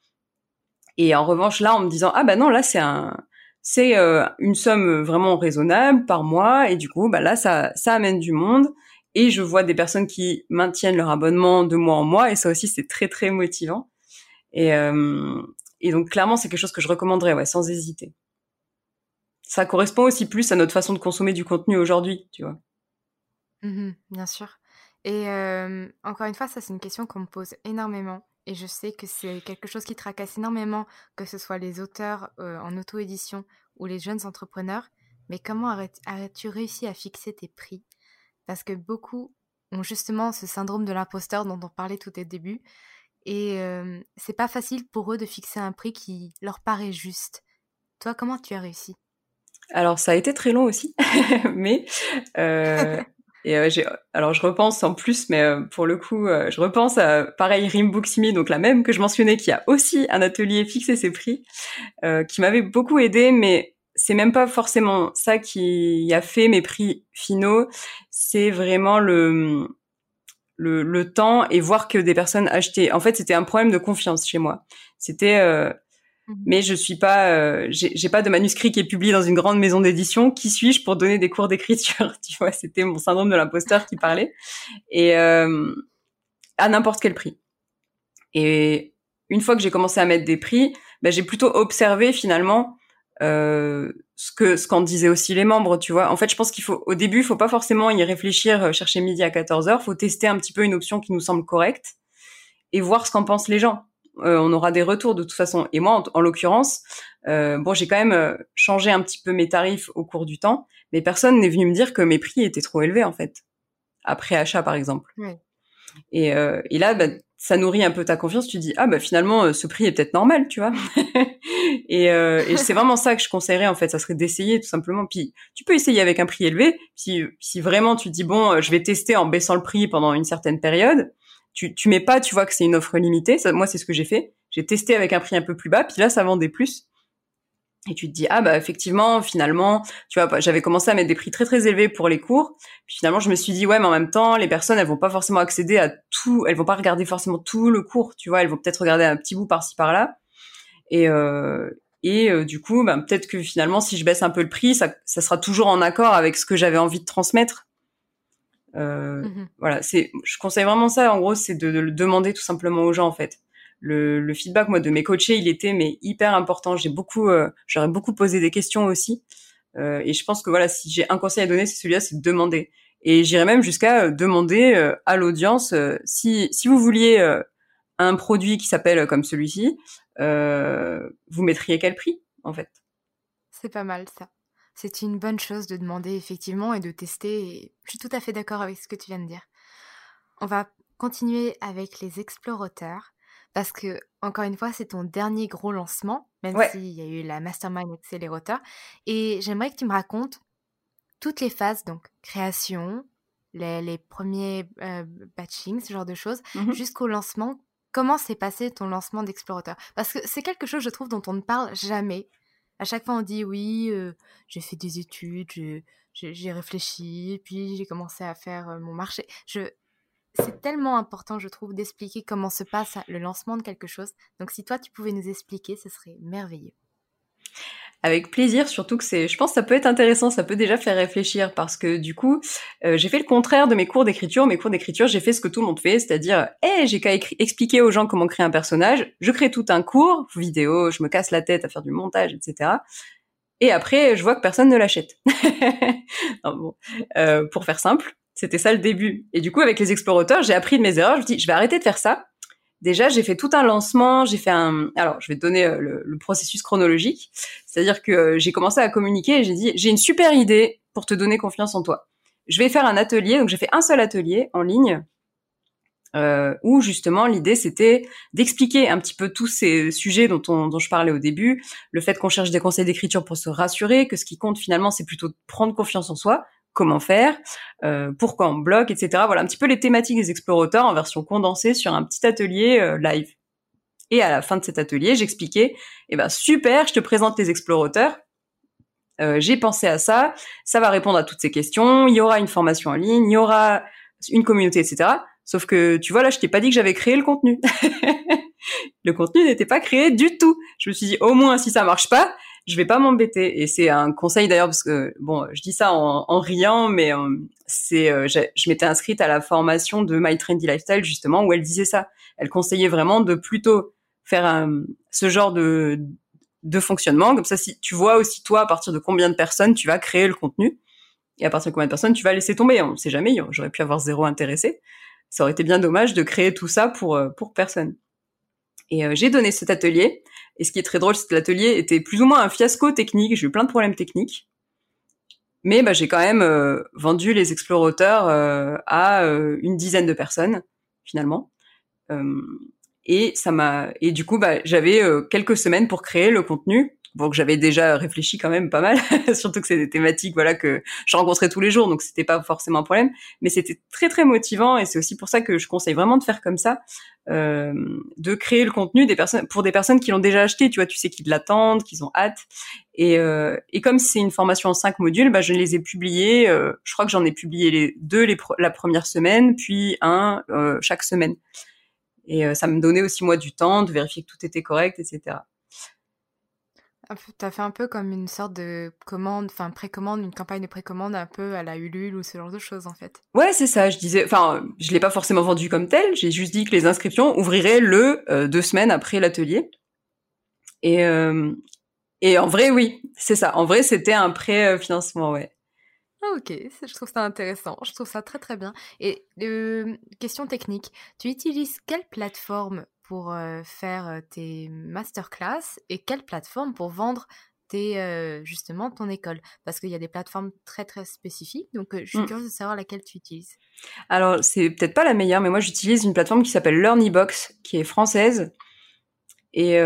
Et en revanche là en me disant ah bah non là c'est un c'est euh, une somme vraiment raisonnable par mois et du coup bah là ça amène du monde et je vois des personnes qui maintiennent leur abonnement de mois en mois et ça aussi c'est très très motivant et, euh, et donc clairement, c'est quelque chose que je recommanderais, ouais, sans hésiter. Ça correspond aussi plus à notre façon de consommer du contenu aujourd'hui, tu vois. Mmh bien sûr. Et euh, encore une fois, ça c'est une question qu'on me pose énormément. Et je sais que c'est quelque chose qui tracasse énormément, que ce soit les auteurs euh, en auto-édition ou les jeunes entrepreneurs. Mais comment as-tu réussi à fixer tes prix? Parce que beaucoup ont justement ce syndrome de l'imposteur dont on parlait tout au début. Et c'est pas facile pour eux de fixer un prix qui leur paraît juste. Toi, comment tu as réussi? Alors, ça a été très long aussi, mais euh, et alors je repense en plus, mais pour le coup, je repense à pareil Rimbuksimi, donc la même que je mentionnais, qui a aussi un atelier fixé ses prix, qui m'avait beaucoup aidé, mais c'est même pas forcément ça qui a fait mes prix finaux. C'est vraiment le le, le, temps et voir que des personnes achetaient. En fait, c'était un problème de confiance chez moi. C'était, euh. Mais je suis pas, euh, j'ai pas de manuscrit qui est publié dans une grande maison d'édition. Qui suis-je pour donner des cours d'écriture Tu vois, c'était mon syndrome de l'imposteur qui parlait et euh, à n'importe quel prix. Et une fois que j'ai commencé à mettre des prix, ben, j'ai plutôt observé finalement euh, ce que ce qu'en disaient aussi les membres, tu vois. En fait, je pense qu'il faut au début, il faut pas forcément y réfléchir, euh, chercher midi à 14 heures. Faut tester un petit peu une option qui nous semble correcte et voir ce qu'en pensent les gens. Euh, on aura des retours de toute façon. Et moi, en, l'occurrence, euh, bon, j'ai quand même euh, changé un petit peu mes tarifs au cours du temps, mais personne n'est venu me dire que mes prix étaient trop élevés en fait, après achat par exemple. Et, et là, bah, ça nourrit un peu ta confiance. Tu dis ah bah finalement euh, ce prix est peut-être normal, tu vois. et, euh, et c'est vraiment ça que je conseillerais en fait. Ça serait d'essayer tout simplement. Puis tu peux essayer avec un prix élevé. Si si vraiment tu dis bon euh, je vais tester en baissant le prix pendant une certaine période, tu tu mets pas, tu vois que c'est une offre limitée. Ça, moi c'est ce que j'ai fait. J'ai testé avec un prix un peu plus bas. Puis là ça vendait plus et tu te dis ah bah effectivement finalement tu vois j'avais commencé à mettre des prix très très élevés pour les cours puis finalement je me suis dit ouais mais en même temps les personnes elles vont pas forcément accéder à tout elles vont pas regarder forcément tout le cours tu vois elles vont peut-être regarder un petit bout par-ci par-là et euh, et euh, du coup bah, peut-être que finalement si je baisse un peu le prix ça ça sera toujours en accord avec ce que j'avais envie de transmettre euh, mmh voilà c'est je conseille vraiment ça. En gros c'est de, de le demander tout simplement aux gens en fait. Le, le, feedback moi de mes coachés il était mais hyper important. J'ai beaucoup euh, j'aurais beaucoup posé des questions aussi. Euh, et je pense que voilà si j'ai un conseil à donner c'est celui-là c'est de demander. Et j'irais même jusqu'à demander à l'audience si si vous vouliez un produit qui s'appelle comme celui-ci vous mettriez quel prix en fait? C'est pas mal ça c'est une bonne chose de demander effectivement et de tester et je suis tout à fait d'accord avec ce que tu viens de dire on va continuer avec les explorateurs parce que, encore une fois, c'est ton dernier gros lancement, même s'il y a eu la Mastermind Accélérateur. Et j'aimerais que tu me racontes toutes les phases, donc création, les, premiers euh, batching, ce genre de choses, mmh jusqu'au lancement. Comment s'est passé ton lancement d'Explorateur? Parce que c'est quelque chose, je trouve, dont on ne parle jamais. À chaque fois, on dit oui, j'ai fait des études, j'ai réfléchi, puis j'ai commencé à faire mon marché. Je, c'est tellement important, je trouve, d'expliquer comment se passe le lancement de quelque chose. Donc, si toi, tu pouvais nous expliquer, ce serait merveilleux. Avec plaisir, surtout que c'est, je pense que ça peut être intéressant, ça peut déjà faire réfléchir parce que du coup, euh, j'ai fait le contraire de mes cours d'écriture. Mes cours d'écriture, j'ai fait ce que tout le monde fait, c'est-à-dire, hé, j'ai qu'à expliquer aux gens comment créer un personnage. Je crée tout un cours vidéo, je me casse la tête à faire du montage, etc. Et après, je vois que personne ne l'achète. euh, pour faire simple, c'était ça le début. Et du coup, avec les explorateurs, j'ai appris de mes erreurs. Je me dis, je vais arrêter de faire ça. Déjà, j'ai fait tout un lancement, j'ai fait un... Alors, je vais te donner euh, le, processus chronologique. C'est-à-dire que euh, j'ai commencé à communiquer et j'ai dit, j'ai une super idée pour te donner confiance en toi. Je vais faire un atelier, donc j'ai fait un seul atelier en ligne, euh, où justement l'idée c'était d'expliquer un petit peu tous ces sujets dont, on, dont je parlais au début, le fait qu'on cherche des conseils d'écriture pour se rassurer, que ce qui compte finalement c'est plutôt de prendre confiance en soi, comment faire, euh, pourquoi on bloque, etc. Voilà un petit peu les thématiques des explorateurs en version condensée sur un petit atelier euh, live. Et à la fin de cet atelier, j'expliquais, eh ben super, je te présente les explorateurs. Euh, j'ai pensé à ça, ça va répondre à toutes ces questions. Il y aura une formation en ligne, il y aura une communauté, etc. Sauf que tu vois là, je t'ai pas dit que j'avais créé le contenu. le contenu n'était pas créé du tout. Je me suis dit au moins si ça marche pas, je vais pas m'embêter. Et c'est un conseil d'ailleurs parce que bon, je dis ça en, riant, mais euh, c'est, euh, je m'étais inscrite à la formation de My Trendy Lifestyle justement où elle disait ça. Elle conseillait vraiment de plutôt faire un, ce genre de de fonctionnement comme ça. Si tu vois aussi toi à partir de combien de personnes tu vas créer le contenu et à partir de combien de personnes tu vas laisser tomber. On ne sait jamais. J'aurais pu avoir zéro intéressé. Ça aurait été bien dommage de créer tout ça pour euh, pour personne. Et j'ai donné cet atelier et ce qui est très drôle, c'est que l'atelier était plus ou moins un fiasco technique. J'ai eu plein de problèmes techniques. Mais bah, j'ai quand même euh, vendu les explorateurs euh, à euh, une dizaine de personnes, finalement. et ça m'a et du coup bah, j'avais quelques semaines pour créer le contenu bon que j'avais déjà réfléchi quand même pas mal, surtout que c'est des thématiques voilà que je rencontrais tous les jours, donc c'était pas forcément un problème, mais c'était très très motivant et c'est aussi pour ça que je conseille vraiment de faire comme ça, euh, de créer le contenu des personnes pour des personnes qui l'ont déjà acheté, tu vois, tu sais qu'ils l'attendent, qu'ils ont hâte, et, euh, et comme c'est une formation en cinq modules, bah, je les ai publiés, euh, je crois que j'en ai publié les deux les la première semaine, puis un euh, chaque semaine. Et euh, ça me donnait aussi moi du temps de vérifier que tout était correct, etc. Tu as fait un peu comme une sorte de commande, enfin précommande, une campagne de précommande un peu à la Ulule ou ce genre de choses en fait. Ouais, c'est ça. Je disais, enfin, je l'ai pas forcément vendu comme tel. J'ai juste dit que les inscriptions ouvriraient le euh, deux semaines après l'atelier. Et euh, et en vrai, oui, c'est ça. En vrai, c'était un pré-financement, ouais. Ah, ok, je trouve ça intéressant. Je trouve ça très très bien. Et euh, question technique, tu utilises quelle plateforme pour faire tes masterclass et quelle plateforme pour vendre tes, justement ton école? Parce qu'il y a des plateformes très très spécifiques, donc je suis mmh. curieuse de savoir laquelle tu utilises. Alors, c'est peut-être pas la meilleure, mais moi j'utilise une plateforme qui s'appelle LearnyBox, qui est française. Et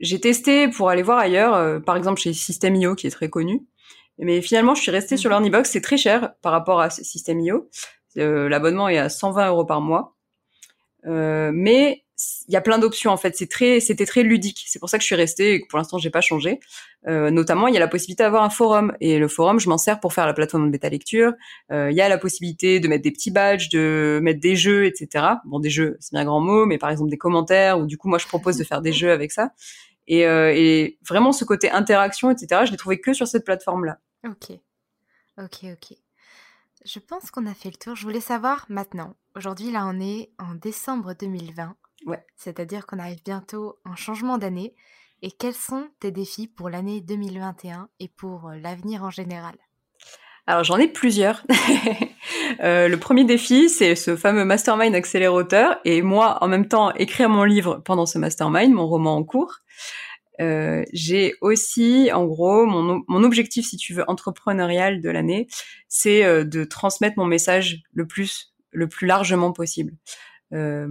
j'ai testé pour aller voir ailleurs, par exemple chez System.io, qui est très connu. Mais finalement, je suis restée sur mmh. LearnyBox, c'est très cher par rapport à System.io. L'abonnement est à 120 euros par mois. Euh, mais il y a plein d'options en fait. C'est très, c'était très ludique. C'est pour ça que je suis restée et que pour l'instant j'ai pas changé. Euh, notamment, il y a la possibilité d'avoir un forum et le forum, je m'en sers pour faire la plateforme de bêta lecture. Euh, il y a la possibilité de mettre des petits badges, de mettre des jeux, etc. Bon, des jeux, c'est bien grand mot, mais par exemple des commentaires ou du coup moi je propose de faire des jeux avec ça. Et, et vraiment ce côté interaction, etc. Je l'ai trouvé que sur cette plateforme là. Ok, ok, ok. Je pense qu'on a fait le tour. Je voulais savoir maintenant. Aujourd'hui, là, on est en décembre 2020. Ouais. C'est-à-dire qu'on arrive bientôt en changement d'année. Et quels sont tes défis pour l'année 2021 et pour euh, l'avenir en général? Alors j'en ai plusieurs. euh, le premier défi, c'est ce fameux mastermind accélérateur et moi, en même temps, écrire mon livre pendant ce mastermind, mon roman en cours. Euh, j'ai aussi, en gros, mon, mon, objectif, si tu veux, entrepreneurial de l'année, c'est de transmettre mon message le plus, le plus largement possible. Euh,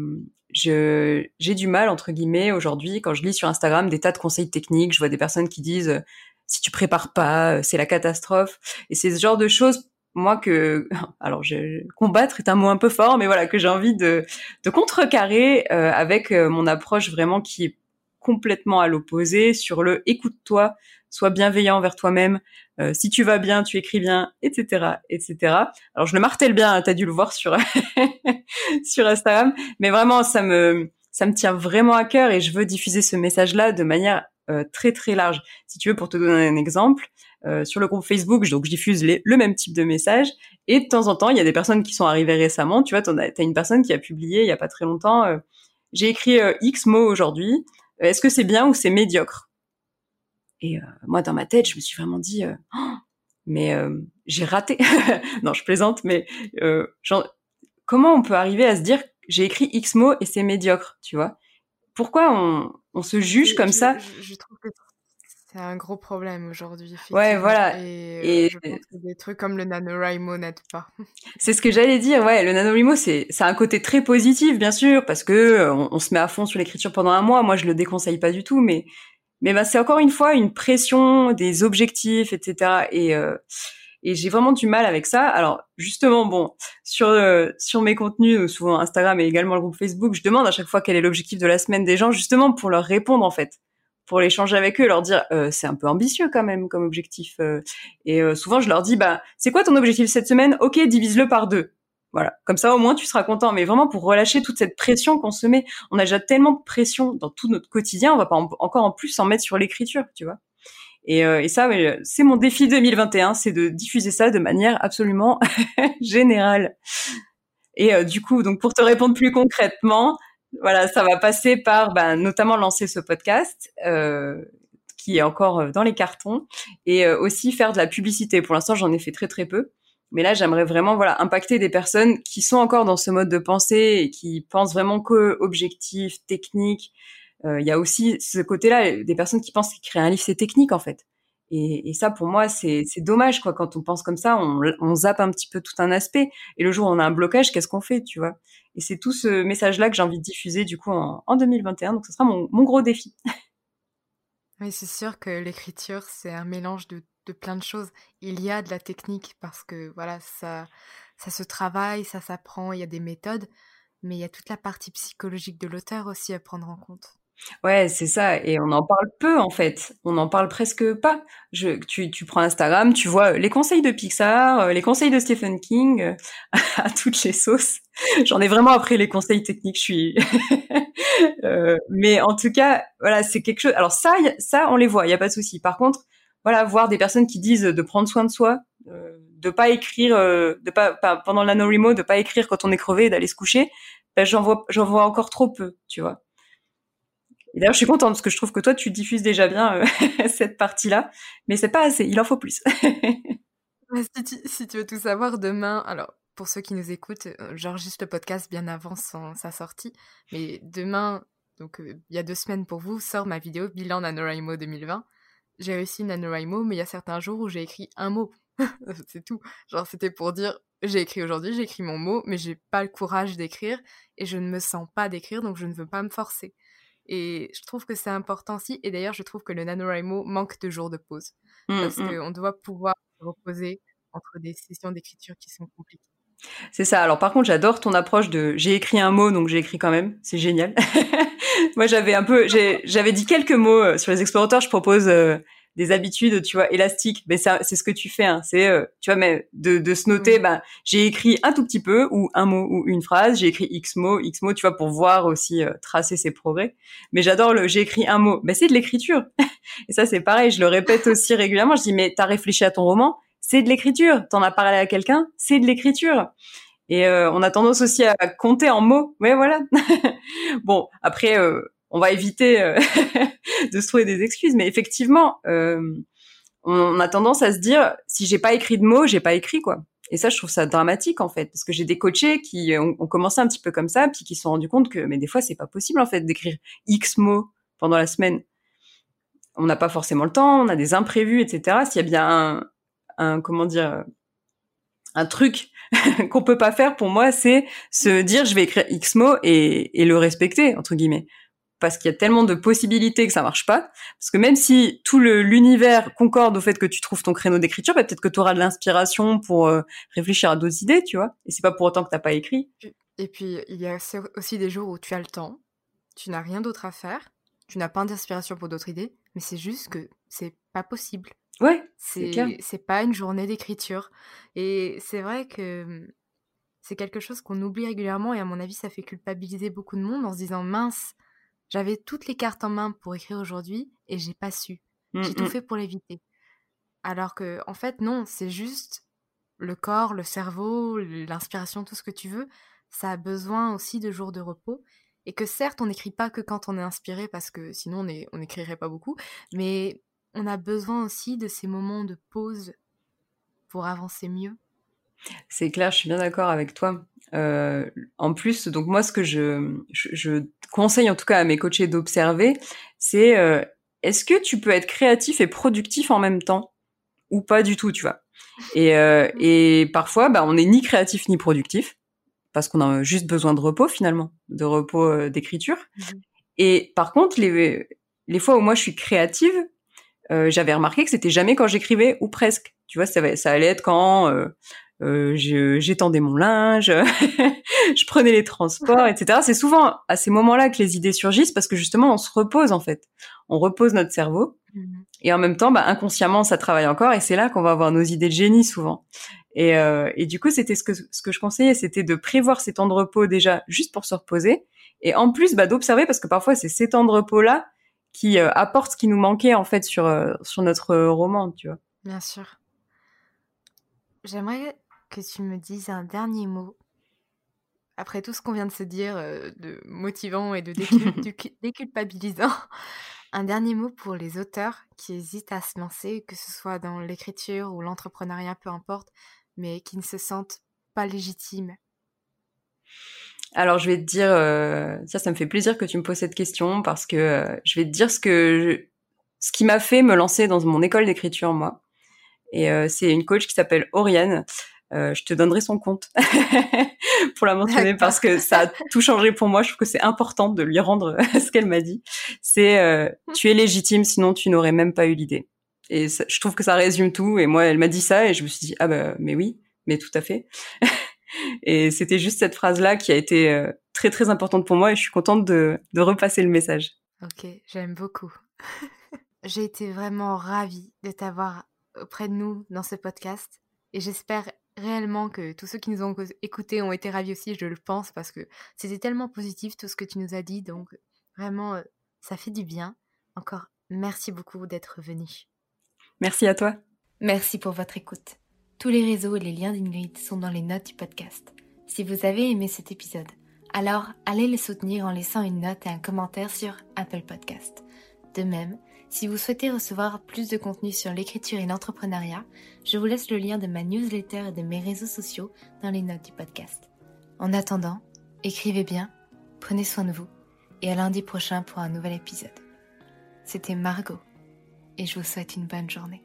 j'ai du mal, entre guillemets, aujourd'hui, quand je lis sur Instagram des tas de conseils techniques, je vois des personnes qui disent si tu prépares pas, c'est la catastrophe. Et c'est ce genre de choses moi que alors je, combattre est un mot un peu fort mais voilà que j'ai envie de contrecarrer euh, avec mon approche vraiment qui est complètement à l'opposé sur le écoute-toi, sois bienveillant envers toi-même. Euh, si tu vas bien, tu écris bien, etc., etc. Alors je le martèle bien, hein, tu as dû le voir sur sur Instagram, mais vraiment ça me ça me tient vraiment à cœur et je veux diffuser ce message-là de manière euh, très très large. Si tu veux, pour te donner un exemple, euh, sur le groupe Facebook, donc je diffuse le même type de message et de temps en temps, il y a des personnes qui sont arrivées récemment. Tu vois, tu as, une personne qui a publié il y a pas très longtemps. j'ai écrit X mots aujourd'hui. Est-ce que c'est bien ou c'est médiocre? Et euh, moi, dans ma tête, je me suis vraiment dit, euh, oh, mais j'ai raté. non, je plaisante, mais genre, comment on peut arriver à se dire j'ai écrit X mots et c'est médiocre, tu vois? Pourquoi on, on se juge comme ça? je, trouve que c'est un gros problème aujourd'hui. Ouais, voilà. Et, je pense que des trucs comme le NaNoWriMo n'aident pas. C'est ce que j'allais dire, ouais. Le NaNoWriMo, c'est, un côté très positif, bien sûr, parce que on, se met à fond sur l'écriture pendant un mois. Moi, je le déconseille pas du tout, mais, mais bah, c'est encore une fois une pression des objectifs, etc. Et, euh, et j'ai vraiment du mal avec ça. Alors justement, bon, sur euh, sur mes contenus, souvent Instagram et également le groupe Facebook, je demande à chaque fois quel est l'objectif de la semaine des gens, justement pour leur répondre en fait, pour l'échanger avec eux, leur dire euh, c'est un peu ambitieux quand même comme objectif. Euh. et souvent je leur dis bah c'est quoi ton objectif cette semaine? Ok, divise-le par deux. Voilà, comme ça au moins tu seras content. Mais vraiment pour relâcher toute cette pression qu'on se met, on a déjà tellement de pression dans tout notre quotidien, on va pas encore en plus s'en mettre sur l'écriture, tu vois. Et, euh, et ça, c'est mon défi 2021, c'est de diffuser ça de manière absolument générale. Et euh, du coup, donc pour te répondre plus concrètement, voilà, ça va passer par ben, notamment lancer ce podcast euh, qui est encore euh, dans les cartons et aussi faire de la publicité. Pour l'instant, j'en ai fait très très peu. Mais là, j'aimerais vraiment voilà impacter des personnes qui sont encore dans ce mode de pensée et qui pensent vraiment que objectif, technique, euh, il y a aussi ce côté-là, des personnes qui pensent qu'écrire un livre c'est technique en fait. Et, et ça, pour moi, c'est dommage quoi. Quand on pense comme ça, on, on zappe un petit peu tout un aspect. Et le jour où on a un blocage, qu'est-ce qu'on fait, tu vois? Et c'est tout ce message-là que j'ai envie de diffuser du coup en, en 2021. Donc, ce sera mon, mon gros défi. Oui, c'est sûr que l'écriture, c'est un mélange de, de, plein de choses. Il y a de la technique parce que voilà, ça, ça se travaille, ça s'apprend, il y a des méthodes, mais il y a toute la partie psychologique de l'auteur aussi à prendre en compte. Ouais, c'est ça et on en parle peu, en fait. On en parle presque pas. Je tu tu prends Instagram, tu vois, les conseils de Pixar, euh, les conseils de Stephen King, euh, à toutes les sauces. J'en ai vraiment appris les conseils techniques, je suis euh, mais en tout cas, voilà, c'est quelque chose alors ça ça on les voit, il y a pas de souci. Par contre, voilà, voir des personnes qui disent de prendre soin de soi, de pas écrire de pas, pendant la no de pas écrire quand on est crevé et d'aller se coucher, ben j'en vois j'en vois encore trop peu, tu vois. Et d'ailleurs, je suis contente parce que je trouve que toi, tu diffuses déjà bien euh, cette partie-là, mais c'est pas assez. Il en faut plus. si, tu, veux tout savoir, demain, alors pour ceux qui nous écoutent, euh, j'enregistre le podcast bien avant sa sortie, mais demain, donc euh, il y a deux semaines pour vous, sort ma vidéo bilan NaNoWriMo 2020. J'ai réussi NaNoWriMo, mais il y a certains jours où j'ai écrit un mot. c'est tout. Genre, c'était pour dire j'ai écrit aujourd'hui, j'ai écrit mon mot, mais j'ai pas le courage d'écrire et je ne me sens pas d'écrire, donc je ne veux pas me forcer. Et je trouve que c'est important aussi. Et d'ailleurs, je trouve que le NaNoWriMo manque de jours de pause. Mmh, parce mmh. qu'on doit pouvoir se reposer entre des sessions d'écriture qui sont compliquées. C'est ça. Alors par contre, j'adore ton approche de j'ai écrit un mot, donc j'ai écrit quand même. C'est génial. Moi, j'avais un peu, j'avais dit quelques mots euh, sur les explorateurs. Je propose euh, des habitudes, tu vois, élastiques. Mais c'est ce que tu fais. Hein. C'est, euh, tu vois, mais de, de se noter, ben, j'ai écrit un tout petit peu ou un mot ou une phrase. J'ai écrit X mots, X mots, tu vois, pour voir aussi euh, tracer ses progrès. Mais j'adore le, j'ai écrit un mot. Mais c'est de l'écriture. Et ça, c'est pareil. Je le répète aussi régulièrement. Je dis, mais t'as réfléchi à ton roman? C'est de l'écriture. T'en as parlé à quelqu'un C'est de l'écriture. Et euh, on a tendance aussi à compter en mots. Ouais, voilà. bon, après, on va éviter euh, de se trouver des excuses, mais effectivement, euh, on a tendance à se dire si j'ai pas écrit de mots, j'ai pas écrit quoi. Et ça, je trouve ça dramatique en fait, parce que j'ai des coachés qui ont, commencé un petit peu comme ça, puis qui se sont rendus compte que, mais des fois, c'est pas possible en fait d'écrire X mots pendant la semaine. On n'a pas forcément le temps, on a des imprévus, etc. S'il y a bien un, comment dire, un truc qu'on peut pas faire pour moi, c'est se dire je vais écrire X mots et, et le respecter entre guillemets parce qu'il y a tellement de possibilités que ça marche pas. Parce que même si tout l'univers concorde au fait que tu trouves ton créneau d'écriture, bah, peut-être que tu auras de l'inspiration pour euh, réfléchir à d'autres idées, tu vois. Et c'est pas pour autant que t'as pas écrit. Et puis il y a aussi des jours où tu as le temps, tu n'as rien d'autre à faire, tu n'as pas d'inspiration pour d'autres idées, mais c'est juste que c'est pas possible. Ouais. C'est c'est pas une journée d'écriture. Et c'est vrai que hum, c'est quelque chose qu'on oublie régulièrement et à mon avis ça fait culpabiliser beaucoup de monde en se disant mince j'avais toutes les cartes en main pour écrire aujourd'hui et j'ai pas su. Mmh, j'ai tout mmh. fait pour l'éviter. Alors que, en fait, non, c'est juste le corps, le cerveau, l'inspiration, tout ce que tu veux. Ça a besoin aussi de jours de repos. Et que certes, on n'écrit pas que quand on est inspiré, parce que sinon on n'écrirait pas beaucoup, mais on a besoin aussi de ces moments de pause pour avancer mieux. C'est clair, je suis bien d'accord avec toi. Euh, en plus, donc moi, ce que je, je, conseille en tout cas à mes coachés d'observer, c'est euh, est-ce que tu peux être créatif et productif en même temps? Ou pas du tout, tu vois? Et, euh, et parfois, bah, on n'est ni créatif ni productif parce qu'on a juste besoin de repos finalement, de repos d'écriture. Mmh et par contre, les, les fois où moi je suis créative, euh, j'avais remarqué que c'était jamais quand j'écrivais ou presque. Tu vois, ça, ça allait être quand euh, euh j'étendais mon linge, je prenais les transports, etc. C'est souvent à ces moments-là que les idées surgissent parce que justement on se repose en fait, on repose notre cerveau mmh et en même temps, bah, inconsciemment ça travaille encore et c'est là qu'on va avoir nos idées de génie souvent. Et, euh, et du coup, c'était ce que ce que je conseillais, c'était de prévoir ces temps de repos déjà juste pour se reposer et en plus bah, d'observer parce que parfois c'est ces temps de repos là qui euh, apportent ce qui nous manquait en fait sur euh, sur notre roman, tu vois. Bien sûr. J'aimerais que tu me dises un dernier mot après tout ce qu'on vient de se dire de motivant et de déculpabilisant, un dernier mot pour les auteurs qui hésitent à se lancer, que ce soit dans l'écriture ou l'entrepreneuriat, peu importe, mais qui ne se sentent pas légitimes alors je vais te dire, euh, ça, ça me fait plaisir que tu me poses cette question parce que euh, je vais te dire ce que ce qui m'a fait me lancer dans mon école d'écriture moi. Et euh, c'est une coach qui s'appelle Oriane. je te donnerai son compte pour la mentionner parce que ça a tout changé pour moi. Je trouve que c'est important de lui rendre ce qu'elle m'a dit. C'est tu es légitime, sinon tu n'aurais même pas eu l'idée. Et je trouve que ça résume tout. Et moi, elle m'a dit ça et je me suis dit, ah bah, mais oui, mais tout à fait. et c'était juste cette phrase-là qui a été euh, très, très importante pour moi et je suis contente de, de repasser le message. Ok, j'aime beaucoup. J'ai été vraiment ravie de t'avoir auprès de nous dans ce podcast et j'espère réellement que tous ceux qui nous ont écoutés ont été ravis aussi, je le pense, parce que c'était tellement positif tout ce que tu nous as dit, donc vraiment, euh, ça fait du bien. Encore merci beaucoup d'être venu. Merci à toi. Merci pour votre écoute. Tous les réseaux et les liens d'Ingrid sont dans les notes du podcast. Si vous avez aimé cet épisode, alors allez les soutenir en laissant une note et un commentaire sur Apple Podcast. De même, si vous souhaitez recevoir plus de contenu sur l'écriture et l'entrepreneuriat, je vous laisse le lien de ma newsletter et de mes réseaux sociaux dans les notes du podcast. En attendant, écrivez bien, prenez soin de vous et à lundi prochain pour un nouvel épisode. C'était Margot et je vous souhaite une bonne journée.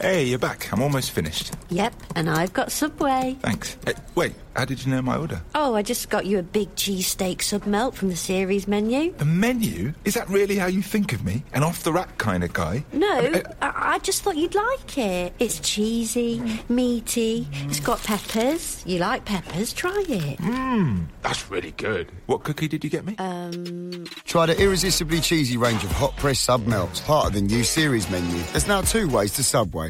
Hey, you're back. I'm almost finished. Yep, and I've got Subway. Thanks. Hey, wait, how did you know my order? Oh, I just got you a big cheesesteak sub melt from the series menu. The menu? Is that really how you think of me? An off the rack kind of guy? No, uh, I, I just thought you'd like it. It's cheesy, meaty, it's got peppers. You like peppers? Try it. Mmm, that's really good. What cookie did you get me? Um. Try the irresistibly cheesy range of hot press sub melts, part of the new series menu. There's now two ways to Subway.